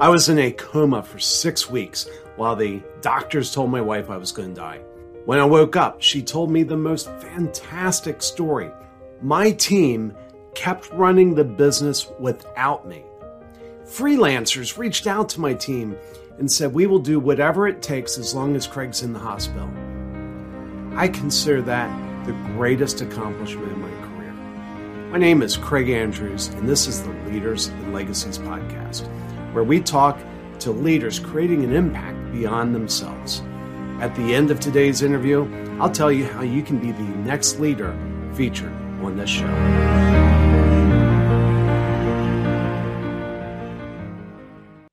I was in a coma for six weeks while the doctors told my wife I was going to die. When I woke up, she told me the most fantastic story. My team kept running the business without me. Freelancers reached out to my team and said, We will do whatever it takes as long as Craig's in the hospital. I consider that the greatest accomplishment in my career. My name is Craig Andrews, and this is the Leaders and Legacies podcast, where we talk to leaders creating an impact beyond themselves. At the end of today's interview, I'll tell you how you can be the next leader featured on this show.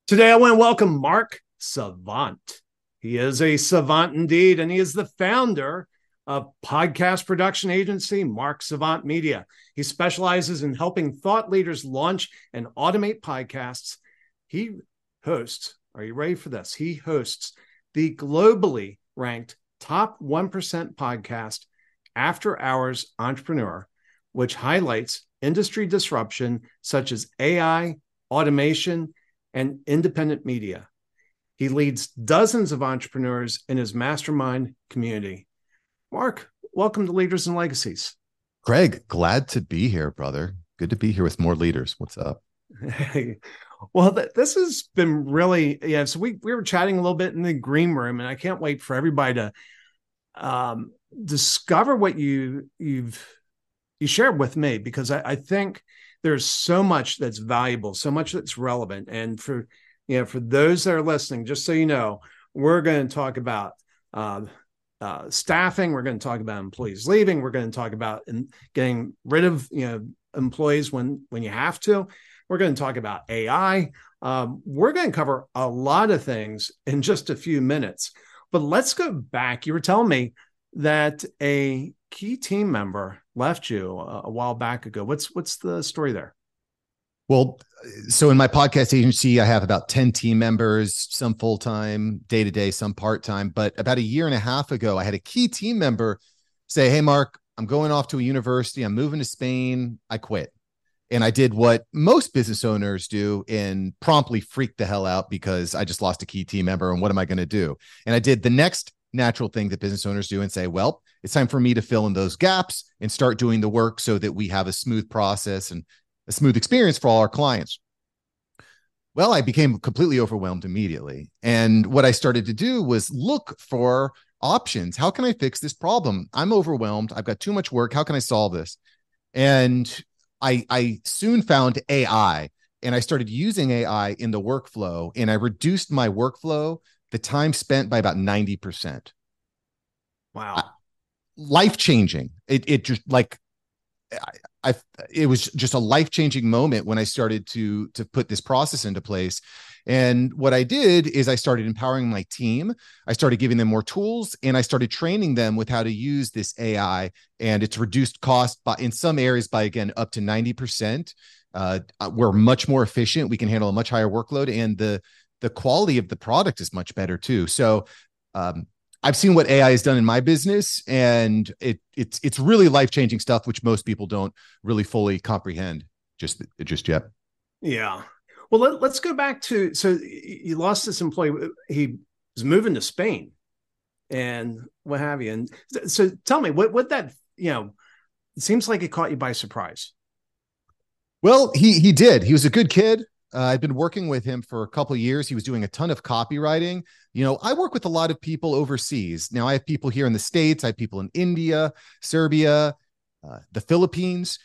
Today, I want to welcome Mark Savant. He is a savant indeed, and he is the founder of podcast production agency Mark Savant Media. He specializes in helping thought leaders launch and automate podcasts. He hosts, are you ready for this? He hosts the globally ranked top 1% podcast, After Hours Entrepreneur, which highlights industry disruption such as AI, automation, and independent media. He leads dozens of entrepreneurs in his mastermind community. Mark, welcome to Leaders and Legacies. Greg, glad to be here, brother. Good to be here with more leaders. What's up? Well, th- this has been really yeah. So we we were chatting a little bit in the green room, and I can't wait for everybody to um, discover what you you've you shared with me because I, I think there's so much that's valuable, so much that's relevant, and for you know for those that are listening, just so you know, we're going to talk about. Uh, uh, staffing. We're going to talk about employees leaving. We're going to talk about in, getting rid of you know employees when when you have to. We're going to talk about AI. Um, we're going to cover a lot of things in just a few minutes. But let's go back. You were telling me that a key team member left you a, a while back ago. What's what's the story there? Well, so in my podcast agency, I have about 10 team members, some full time, day to day, some part time. But about a year and a half ago, I had a key team member say, Hey, Mark, I'm going off to a university. I'm moving to Spain. I quit. And I did what most business owners do and promptly freaked the hell out because I just lost a key team member. And what am I going to do? And I did the next natural thing that business owners do and say, well, it's time for me to fill in those gaps and start doing the work so that we have a smooth process and a smooth experience for all our clients. Well, I became completely overwhelmed immediately. And what I started to do was look for options. How can I fix this problem? I'm overwhelmed. I've got too much work. How can I solve this? And I, I soon found AI and I started using AI in the workflow and I reduced my workflow, the time spent by about 90%. Wow. Life changing. It, it just like I, I it was just a life changing moment when I started to to put this process into place. And what I did is I started empowering my team. I started giving them more tools and I started training them with how to use this AI. And it's reduced cost by in some areas by again up to 90%. Uh, we're much more efficient. We can handle a much higher workload and the the quality of the product is much better too. So um, I've seen what AI has done in my business, and it it's it's really life changing stuff, which most people don't really fully comprehend just just yet. Yeah. Well, let, us go back to so you lost this employee. He was moving to Spain, and what have you. And so, tell me what what that you know. It seems like it caught you by surprise. Well, he he did. He was a good kid. Uh, I've been working with him for a couple years. He was doing a ton of copywriting. You know, I work with a lot of people overseas. Now I have people here in the States, I have people in India, Serbia, uh, the Philippines.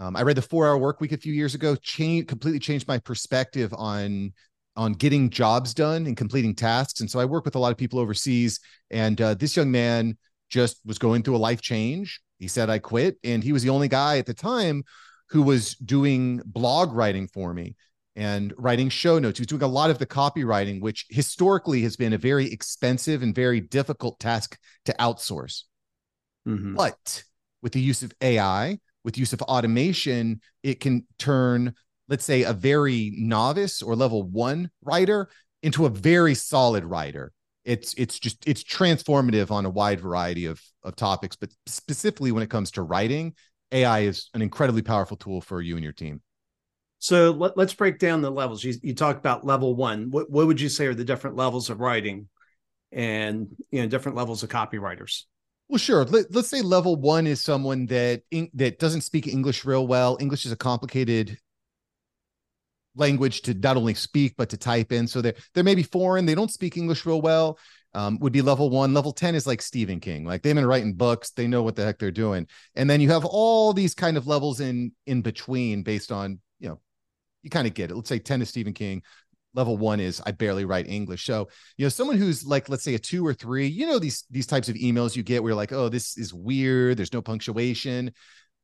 Um, I read the four hour work week a few years ago, change completely changed my perspective on on getting jobs done and completing tasks. And so I work with a lot of people overseas. And uh, this young man just was going through a life change. He said, I quit. And he was the only guy at the time who was doing blog writing for me and writing show notes. He was doing a lot of the copywriting, which historically has been a very expensive and very difficult task to outsource. Mm-hmm. But with the use of AI, with use of automation, it can turn, let's say, a very novice or level one writer into a very solid writer. It's it's just it's transformative on a wide variety of of topics, but specifically when it comes to writing, AI is an incredibly powerful tool for you and your team. So let, us break down the levels. You, you talked about level one. What, what would you say are the different levels of writing and you know different levels of copywriters? Well, sure. Let, us say level one is someone that in, that doesn't speak English real well. English is a complicated language to not only speak but to type in. So they're they're maybe foreign. They don't speak English real well. Um, would be level one. Level 10 is like Stephen King. Like they've been writing books, they know what the heck they're doing. And then you have all these kind of levels in in between based on, you know, you kind of get it. Let's say 10 is Stephen King. Level one is I barely write English. So, you know, someone who's like, let's say a two or three, you know, these these types of emails you get where you're like, oh, this is weird. There's no punctuation.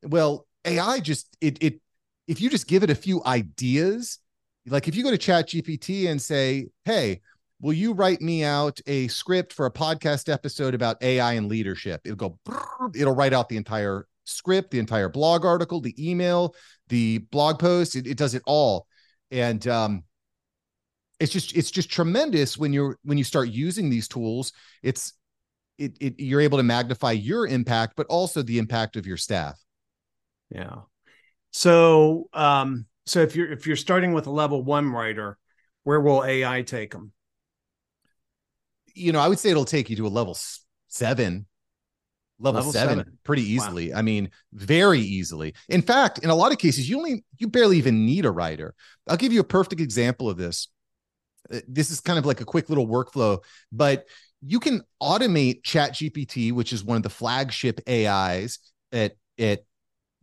Well, AI just it it if you just give it a few ideas, like if you go to Chat GPT and say, hey, will you write me out a script for a podcast episode about AI and leadership? It'll go, it'll write out the entire script, the entire blog article, the email, the blog post. It, it does it all. And um, it's just it's just tremendous when you're when you start using these tools. It's it, it you're able to magnify your impact, but also the impact of your staff. Yeah. So um so if you're if you're starting with a level one writer, where will AI take them? You know, I would say it'll take you to a level seven, level, level seven, seven, pretty easily. Wow. I mean, very easily. In fact, in a lot of cases, you only you barely even need a writer. I'll give you a perfect example of this. Uh, this is kind of like a quick little workflow, but you can automate Chat GPT, which is one of the flagship AIs at at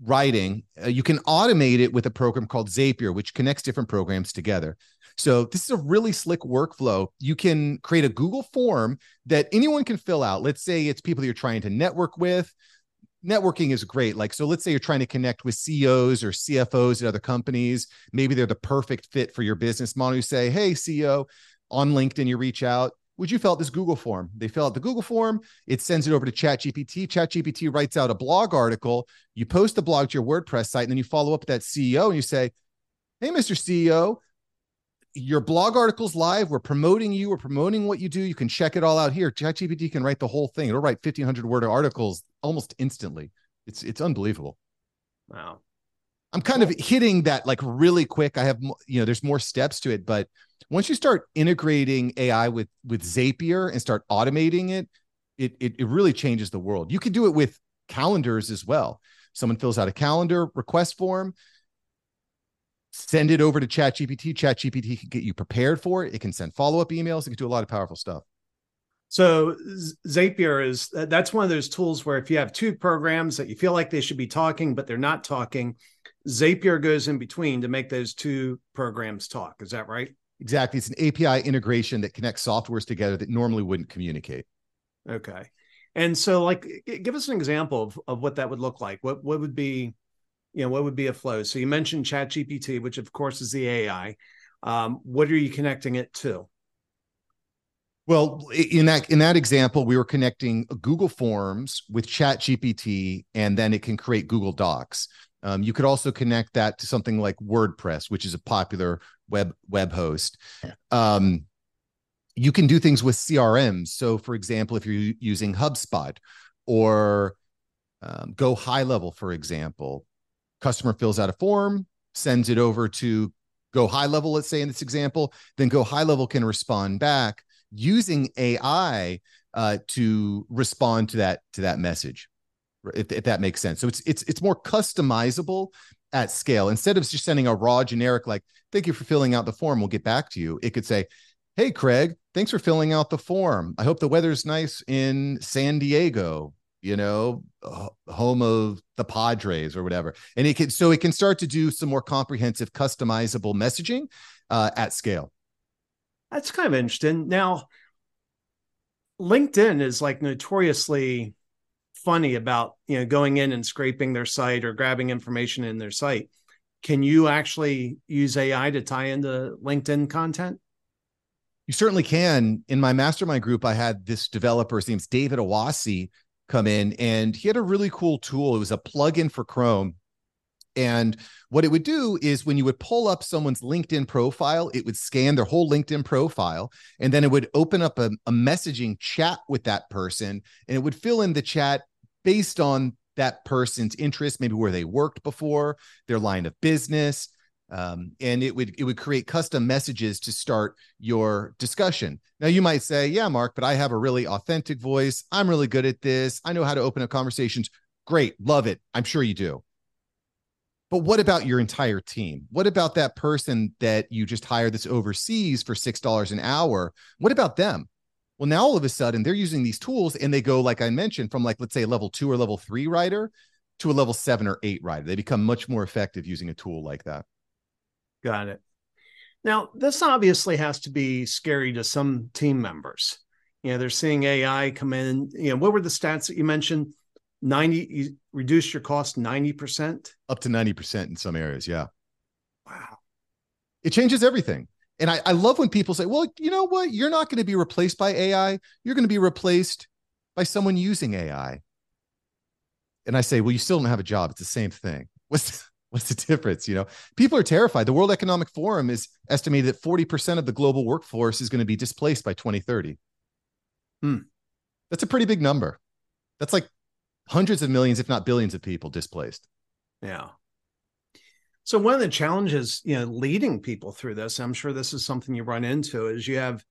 writing, uh, you can automate it with a program called Zapier, which connects different programs together. So this is a really slick workflow. You can create a Google form that anyone can fill out. Let's say it's people you're trying to network with. Networking is great. Like, so let's say you're trying to connect with CEOs or CFOs at other companies. Maybe they're the perfect fit for your business model. You say, Hey, CEO, on LinkedIn, you reach out would you fill out this Google form? They fill out the Google form. It sends it over to ChatGPT. ChatGPT writes out a blog article. You post the blog to your WordPress site, and then you follow up with that CEO and you say, Hey, Mr. CEO, your blog article's live. We're promoting you. We're promoting what you do. You can check it all out here. ChatGPT can write the whole thing. It'll write 1500 word articles almost instantly. It's it's unbelievable. Wow. I'm kind of hitting that like really quick. I have you know, there's more steps to it, but once you start integrating AI with with Zapier and start automating it, it it, it really changes the world. You can do it with calendars as well. Someone fills out a calendar request form, send it over to ChatGPT. ChatGPT can get you prepared for it. It can send follow up emails. It can do a lot of powerful stuff. So Zapier is that's one of those tools where if you have two programs that you feel like they should be talking but they're not talking, Zapier goes in between to make those two programs talk. Is that right? Exactly. It's an API integration that connects softwares together that normally wouldn't communicate. Okay. And so like give us an example of, of what that would look like. What what would be, you know, what would be a flow? So you mentioned Chat GPT, which of course is the AI. Um, what are you connecting it to? Well, in that in that example, we were connecting Google Forms with Chat GPT, and then it can create Google Docs. Um, you could also connect that to something like WordPress, which is a popular web web host. Um, you can do things with CRMs. So, for example, if you're using HubSpot or um, Go High Level, for example, customer fills out a form, sends it over to Go High Level. Let's say in this example, then Go High Level can respond back using AI uh, to respond to that to that message if, if that makes sense. So it's it's it's more customizable at scale. Instead of just sending a raw generic like "Thank you for filling out the form. We'll get back to you." It could say, "Hey Craig, thanks for filling out the form. I hope the weather's nice in San Diego." You know, home of the Padres or whatever, and it can so it can start to do some more comprehensive, customizable messaging uh, at scale. That's kind of interesting. Now, LinkedIn is like notoriously funny about you know going in and scraping their site or grabbing information in their site can you actually use ai to tie into linkedin content you certainly can in my mastermind group i had this developer his name's david awasi come in and he had a really cool tool. It was a plugin for chrome. And what it would do is when you would pull up someone's LinkedIn profile, it would scan their whole LinkedIn profile and then it would open up a, a, messaging chat with that person and it would fill in the chat based on that person's interest, maybe where they worked before, their line of business, Um, and it would it would create custom messages to start your discussion. Now you might say, "Yeah, Mark, but I have a really authentic voice. I'm really good at this. I know how to open up conversations. Great, love it. I'm sure you do." But what about your entire team? What about that person that you just hired that's overseas for $6 an hour? What about them? Well, now all of a sudden they're using these tools and they go, like I mentioned, from like, let's say level two or level three writer to a level seven or eight writer. They become much more effective using a tool like that. Got it. Now, this obviously has to be scary to some team members. You know, they're seeing AI come in. You know, what were the stats that you mentioned? 90, you reduce your cost 90%? Up to 90% in some areas. Yeah. Wow. It changes everything. And I, I love when people say, well, you know what? You're not going to be replaced by AI. You're going to be replaced by someone using AI. And I say, well, you still don't have a job. It's the same thing. What's what's the difference? You know, people are terrified. The World Economic Forum is estimated that 40% of the global workforce is going to be displaced by 2030. Hmm. That's a pretty big number. That's like hundreds of millions, if not billions of people displaced. Yeah. So one of the challenges, you know, leading people through this, I'm sure this is something you run into, is you have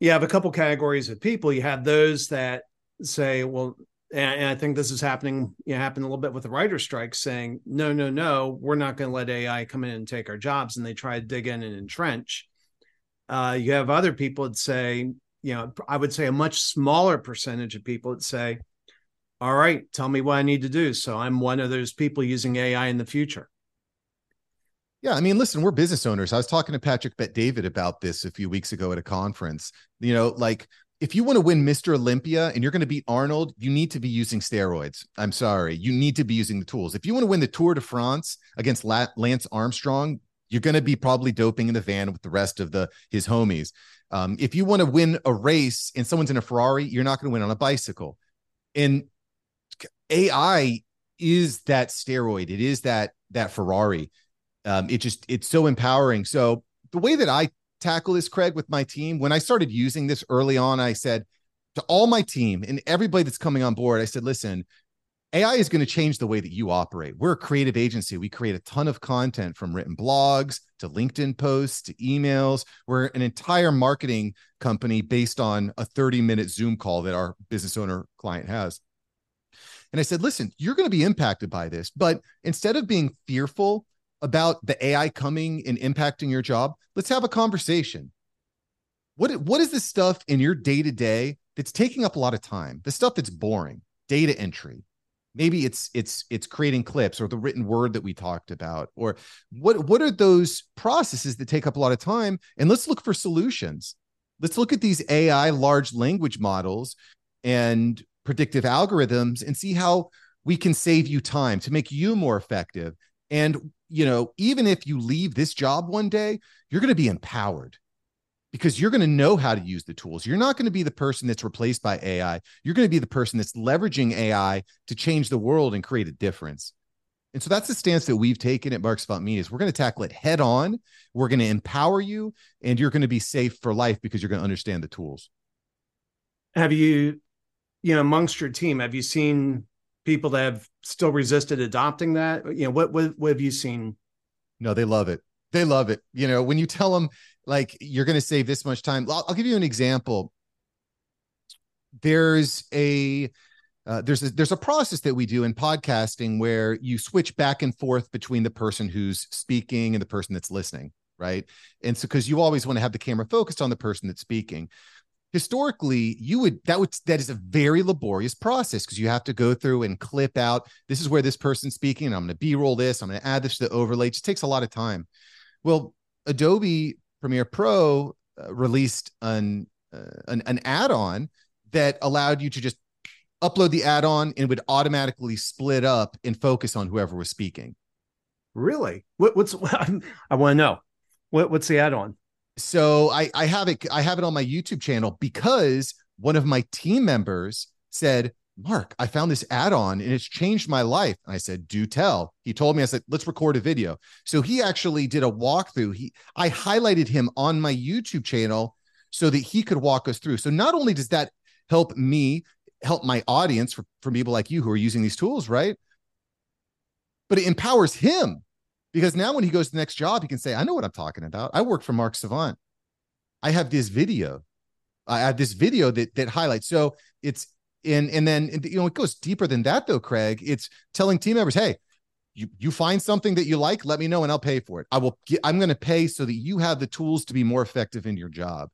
you have a couple categories of people. You have those that say, well, and, I think this is happening, you know, happened a little bit with the writer strike, saying, no, no, no, we're not going to let AI come in and take our jobs, and they try to dig in and entrench. Uh, you have other people that say, you know, I would say a much smaller percentage of people that say, all right, tell me what I need to do. So I'm one of those people using AI in the future. Yeah, I mean, listen, we're business owners. I was talking to Patrick Bet David about this a few weeks ago at a conference. You know, like if you want to win Mr. Olympia and you're going to beat Arnold, you need to be using steroids. I'm sorry. You need to be using the tools. If you want to win the Tour de France against Lance Armstrong, you're going to be probably doping in the van with the rest of the his homies. Um, if you want to win a race and someone's in a Ferrari, you're not going to win on a bicycle. And AI is that steroid. It is that that Ferrari. Um, it just it's so empowering. So the way that I tackle this, Craig, with my team. When I started using this early on, I said to all my team and everybody that's coming on board, I said, listen, AI is going to change the way that you operate. We're a creative agency. We create a ton of content from written blogs to LinkedIn posts to emails. We're an entire marketing company based on a 30 minute Zoom call that our business owner client has. And I said, listen, you're going to be impacted by this, but instead of being fearful about the AI coming and impacting your job, let's have a conversation. What, what is the stuff in your day to day that's taking up a lot of time? The stuff that's boring, data entry. Maybe it's it's it's creating clips or the written word that we talked about, or what what are those processes that take up a lot of time? And let's look for solutions. Let's look at these AI large language models and predictive algorithms and see how we can save you time to make you more effective and, you know, even if you leave this job one day, you're going to be empowered because you're going to know how to use the tools. You're not going to be the person that's replaced by AI. You're going to be the person that's leveraging AI to change the world and create a difference. And so that's the stance that we've taken at Mark Savant Media is we're going to tackle it head on. We're going to empower you and you're going to be safe for life because you're going to understand the tools. Have you, you know, amongst your team, have you seen people that have still resisted adopting that? You know, what what, what have you seen? No, they love it. They love it. You know, when you tell them like you're going to save this much time, I'll, I'll give you an example. There's a uh, there's a, there's a process that we do in podcasting where you switch back and forth between the person who's speaking and the person that's listening, right? And so because you always want to have the camera focused on the person that's speaking historically you would that would that is a very laborious process because you have to go through and clip out this is where this person's speaking i'm going to b-roll this i'm going to add this to the overlay. It just takes a lot of time. Well adobe premiere pro uh, released an, uh, an an add-on that allowed you to just upload the add-on and would automatically split up and focus on whoever was speaking. Really? What, what's i want to know. What, what's the add-on so I, I have it I have it on my YouTube channel because one of my team members said, Mark, I found this add-on and it's changed my life. And I said, do tell. He told me, I said, let's record a video. So he actually did a walkthrough. He I highlighted him on my YouTube channel so that he could walk us through. So not only does that help me, help my audience for, for people like you who are using these tools, right? But it empowers him because now when he goes to the next job, he can say, I know what I'm talking about. I work for Mark Savant. I have this video. I have this video that that highlights. So it's and and then you know it goes deeper than that though, Craig. It's telling team members, hey, you you find something that you like, let me know and I'll pay for it. I will get, I'm going to pay so that you have the tools to be more effective in your job.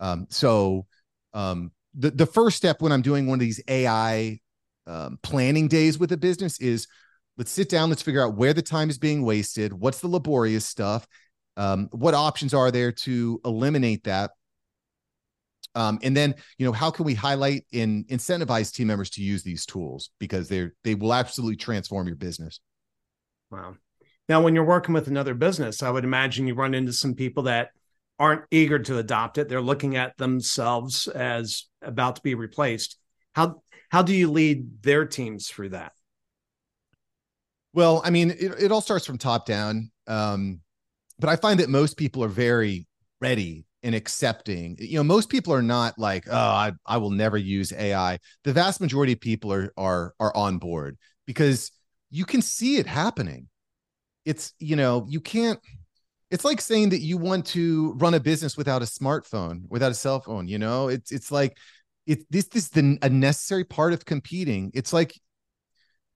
Um, so um, the the first step when I'm doing one of these AI um, planning days with a business is let's sit down, let's figure out where the time is being wasted, what's the laborious stuff, um, what options are there to eliminate that, um, and then you know how can we highlight and incentivize team members to use these tools because they're they will absolutely transform your business. Wow. Now, when you're working with another business, I would imagine you run into some people that aren't eager to adopt it. They're looking at themselves as about to be replaced. How how do you lead their teams through that? Well, I mean, it, it all starts from top down. Um, but I find that most people are very ready and accepting. You know, most people are not like, oh, I, I will never use AI. The vast majority of people are are are on board because you can see it happening. It's, you know, you can't it's like saying that you want to run a business without a smartphone, without a cell phone, you know? It's it's like it this, this is the a necessary part of competing. It's like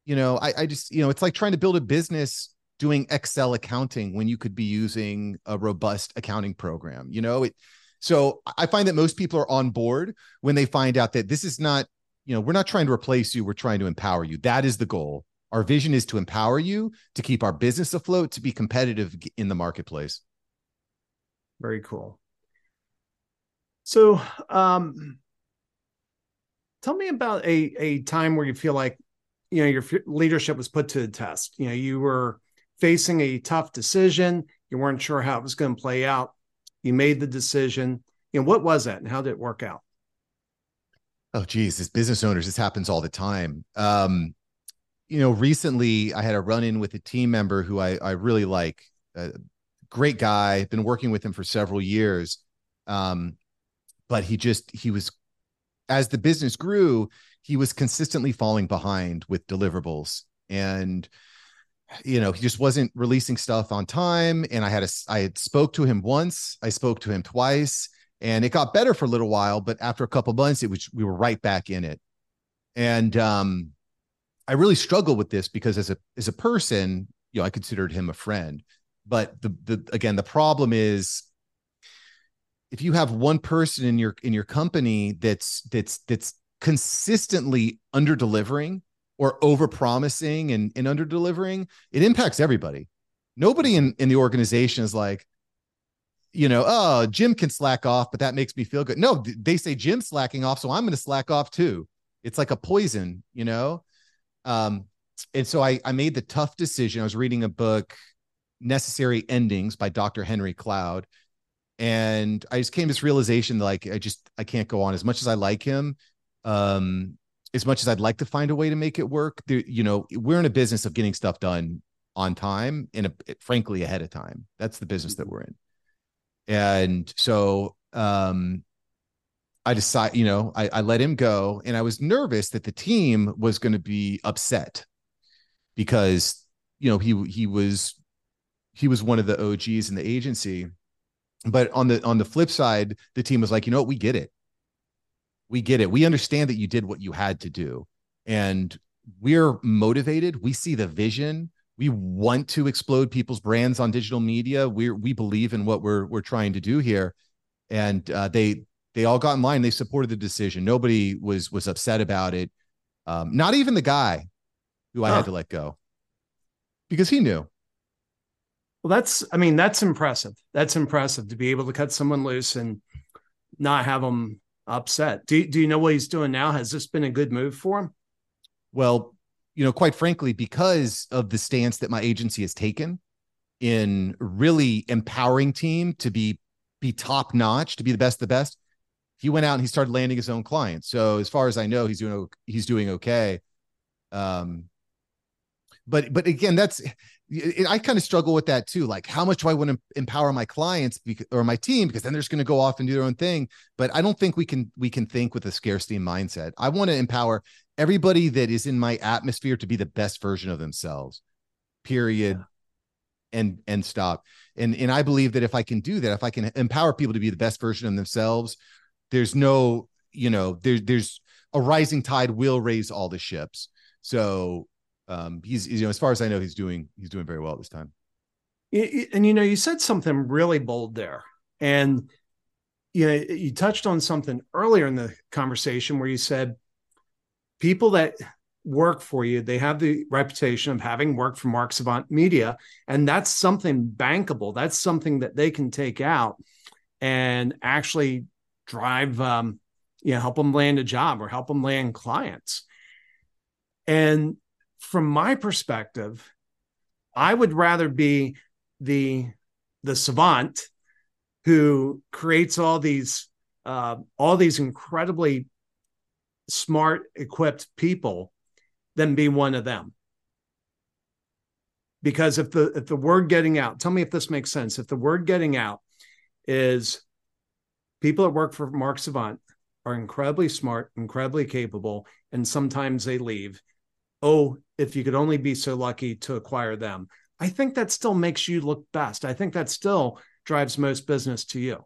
you know, I I just, you know, it's like trying to build a business doing Excel accounting when you could be using a robust accounting program. You know, it so I find that most people are on board when they find out that this is not, you know, we're not trying to replace you, we're trying to empower you. That is the goal. Our vision is to empower you, to keep our business afloat, to be competitive in the marketplace. Very cool. So, um, tell me about a a time where you feel like you know your leadership was put to the test. You know, you were facing a tough decision. You weren't sure how it was going to play out. You made the decision. You know, what was that, and how did it work out? Oh, geez, as business owners, this happens all the time. Um, you know, recently I had a run in with a team member who I, I really like. A great guy, been working with him for several years. Um, but he just, he was, as the business grew, he was consistently falling behind with deliverables. And, you know, he just wasn't releasing stuff on time. And I had a, I had spoke to him once, I spoke to him twice, and it got better for a little while. But after a couple months, it was, we were right back in it. And, um, I really struggle with this because as a as a person, you know, I considered him a friend. But the the again, the problem is if you have one person in your in your company that's that's that's consistently under delivering or over promising and, and under delivering, it impacts everybody. Nobody in, in the organization is like, you know, oh, Jim can slack off, but that makes me feel good. No, they say Jim's slacking off, so I'm going to slack off too. It's like a poison, you know. Um, and so I, I made the tough decision. I was reading a book, Necessary Endings by Dr. Henry Cloud. And I just came to this realization like I just I can't go on as much as I like him. Um, as much as I'd like to find a way to make it work, there, you know, we're in a business of getting stuff done on time and a, frankly ahead of time. That's the business that we're in. And so um I decided, you know, I, I let him go, and I was nervous that the team was going to be upset because you know he he was he was one of the OGs in the agency. But on the on the flip side, the team was like, you know what, we get it. We get it. We understand that you did what you had to do. And we're motivated. We see the vision. We want to explode people's brands on digital media. We we believe in what we're we're trying to do here. And uh, they they all got in line. They supported the decision. Nobody was was upset about it. Um, not even the guy who I huh. had to let go because he knew. Well, that's I mean that's impressive. That's impressive to be able to cut someone loose and not have them upset. Do do you know what he's doing now? Has this been a good move for him? Well, you know, quite frankly, because of the stance that my agency has taken in really empowering team to be be top notch, to be the best, the best he went out and he started landing his own clients. So as far as I know, he's doing he's doing okay. Um, but but again, that's I kind of struggle with that too. Like, how much do I want to empower my clients or my team? Because then they're just going to go off and do their own thing. But I don't think we can we can think with a scarcity mindset. I want to empower everybody that is in my atmosphere to be the best version of themselves. Period. Yeah. and and stop and and i believe that if i can do that if i can empower people to be the best version of themselves there's no you know there, there's a rising tide will raise all the ships so um he's you know as far as i know he's doing he's doing very well at this time. And you know you said something really bold there. And you know you touched on something earlier in the conversation where you said people that work for you they have the reputation of having worked for mark savant media and that's something bankable. That's something that they can take out and actually drive um, you know help them land a job or help them land clients. And from my perspective i would rather be the the savant who creates all these uh, all these incredibly smart equipped people than be one of them. Because if the if the word getting out tell me if this makes sense. If the word getting out is people that work for mark savant are incredibly smart incredibly capable and sometimes they leave oh if you could only be so lucky to acquire them i think that still makes you look best i think that still drives most business to you.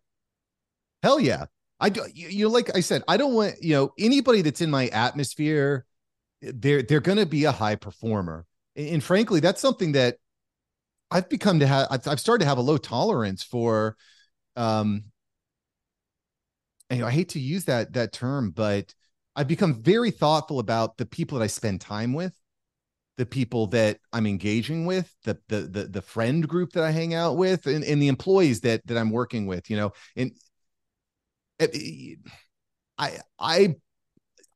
Hell yeah. I do, you, you like I said, I don't want, you know, anybody that's in my atmosphere, they're they're gonna be a high performer. And, and frankly, that's something that I've become to have I've started to have a low tolerance for um and, you know, I hate to use that that term, but I've become very thoughtful about the people that I spend time with the people that I'm engaging with, the the the, the friend group that I hang out with, and, and the employees that that I'm working with. You know, and I I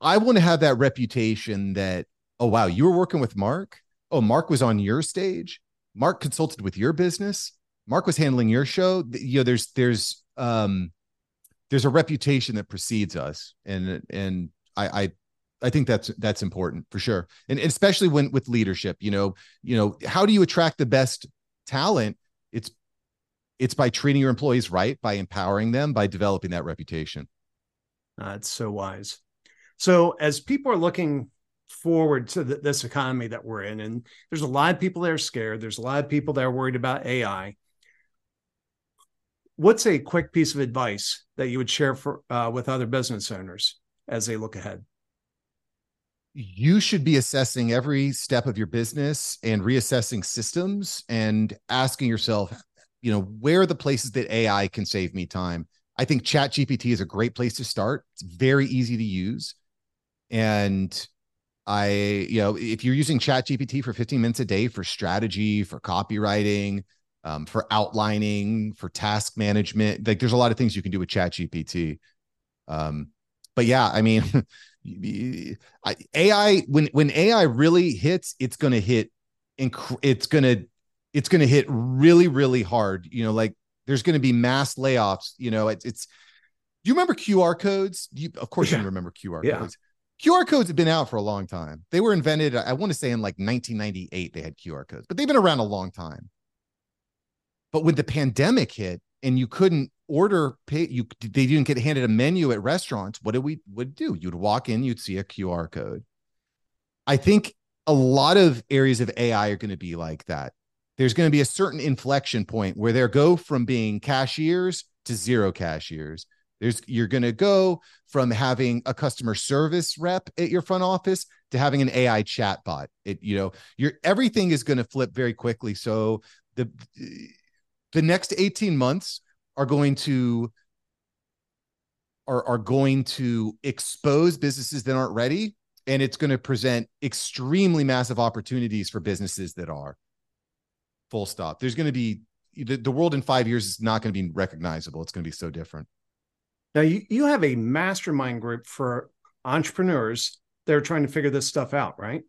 I want to have that reputation that oh wow, you were working with Mark. Oh, Mark was on your stage. Mark consulted with your business. Mark was handling your show. You know, there's there's um there's a reputation that precedes us, and and I I I think that's that's important for sure, and, especially when with leadership. You know, you know, how do you attract the best talent? It's it's by treating your employees right, by empowering them, by developing that reputation. That's so wise. So as people are looking forward to the, this economy that we're in, and there's a lot of people that are scared. There's a lot of people that are worried about AI. What's a quick piece of advice that you would share for uh, with other business owners as they look ahead? you should be assessing every step of your business and reassessing systems and asking yourself, you know, where are the places that AI can save me time? I think Chat GPT is a great place to start. It's very easy to use. And I, you know, if you're using Chat GPT for 15 minutes a day for strategy, for copywriting, um, for outlining, for task management, like there's a lot of things you can do with Chat GPT. Um, but yeah, I mean, AI when when AI really hits, it's going to hit, inc- it's going to it's going to hit really really hard. You know, like there's going to be mass layoffs. You know, it's it's. Do you remember QR codes? You, of course, yeah. you remember QR yeah. codes. QR codes have been out for a long time. They were invented, I want to say, in like 1998. They had QR codes, but they've been around a long time. But when the pandemic hit, and you couldn't order pay you they didn't get handed a menu at restaurants what did we would do? You'd walk in you'd see a qr code. I think a lot of areas of ai are going to be like that. There's going to be a certain inflection point where they go from being cashiers to zero cashiers. There's you're going to go from having a customer service rep at your front office to having an ai chatbot. It you know your everything is going to flip very quickly. So the the next 18 months are going to are, are going to expose businesses that aren't ready and it's going to present extremely massive opportunities for businesses that are full stop. There's going to be the, the world in five years is not going to be recognizable. It's going to be so different. Now you, you have a mastermind group for entrepreneurs that are trying to figure this stuff out right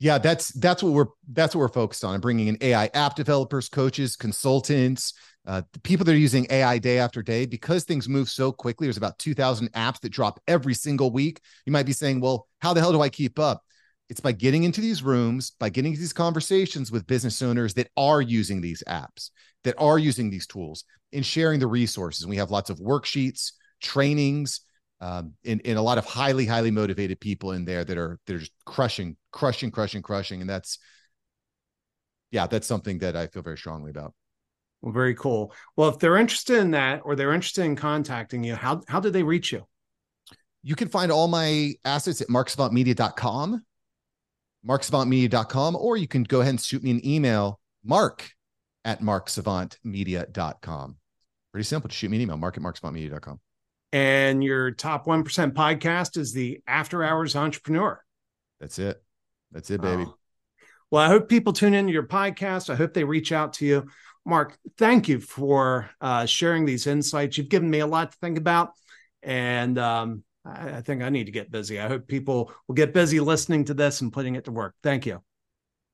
yeah that's that's what we're that's what we're focused on and bringing in ai app developers coaches consultants uh, the people that are using ai day after day. Because things move so quickly there's about 2000 apps that drop every single week. You might be saying well how the hell do i keep up? It's by getting into these rooms by getting these conversations with business owners that are using these apps that are using these tools and sharing the resources. We have lots of worksheets trainings um, and, and a lot of highly, highly motivated people in there that are they're just crushing, crushing, crushing, crushing. And that's yeah, that's something that I feel very strongly about. Well, very cool. Well, if they're interested in that or they're interested in contacting you, how how do they reach you? You can find all my assets at marksavantmedia.com, marksavantmedia.com, or you can go ahead and shoot me an email, mark at marksavantmedia.com. Pretty simple. Just shoot me an email, mark at marksavantmedia.com. And your top 1% podcast is the After Hours Entrepreneur. That's it. That's it, baby. Oh. Well, I hope people tune into your podcast. I hope they reach out to you. Mark, thank you for uh, sharing these insights. You've given me a lot to think about. And um, I, I think I need to get busy. I hope people will get busy listening to this and putting it to work. Thank you.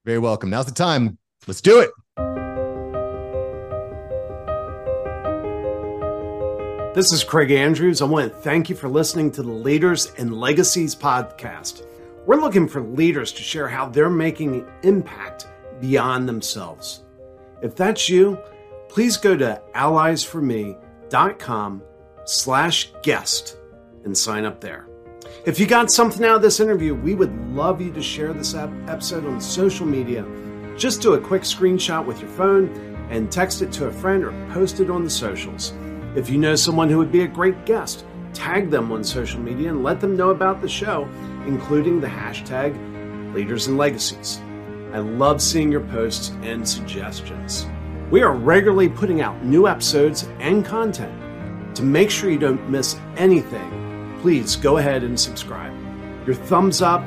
Very welcome. Now's the time. Let's do it. This is Craig Andrews. I want to thank you for listening to the Leaders and Legacies podcast. We're looking for leaders to share how they're making impact beyond themselves. If that's you, please go to alliesforme.com slash guest and sign up there. If you got something out of this interview, we would love you to share this episode on social media. Just do a quick screenshot with your phone and text it to a friend or post it on the socials. If you know someone who would be a great guest, tag them on social media and let them know about the show, including the hashtag Leaders and Legacies. I love seeing your posts and suggestions. We are regularly putting out new episodes and content. To make sure you don't miss anything, please go ahead and subscribe. Your thumbs up,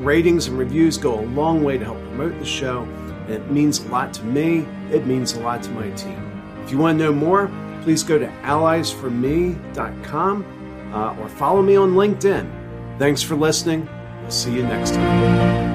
ratings, and reviews go a long way to help promote the show, and it means a lot to me. It means a lot to my team. If you want to know more, please go to alliesforme.com uh, or follow me on LinkedIn. Thanks for listening. We'll see you next time.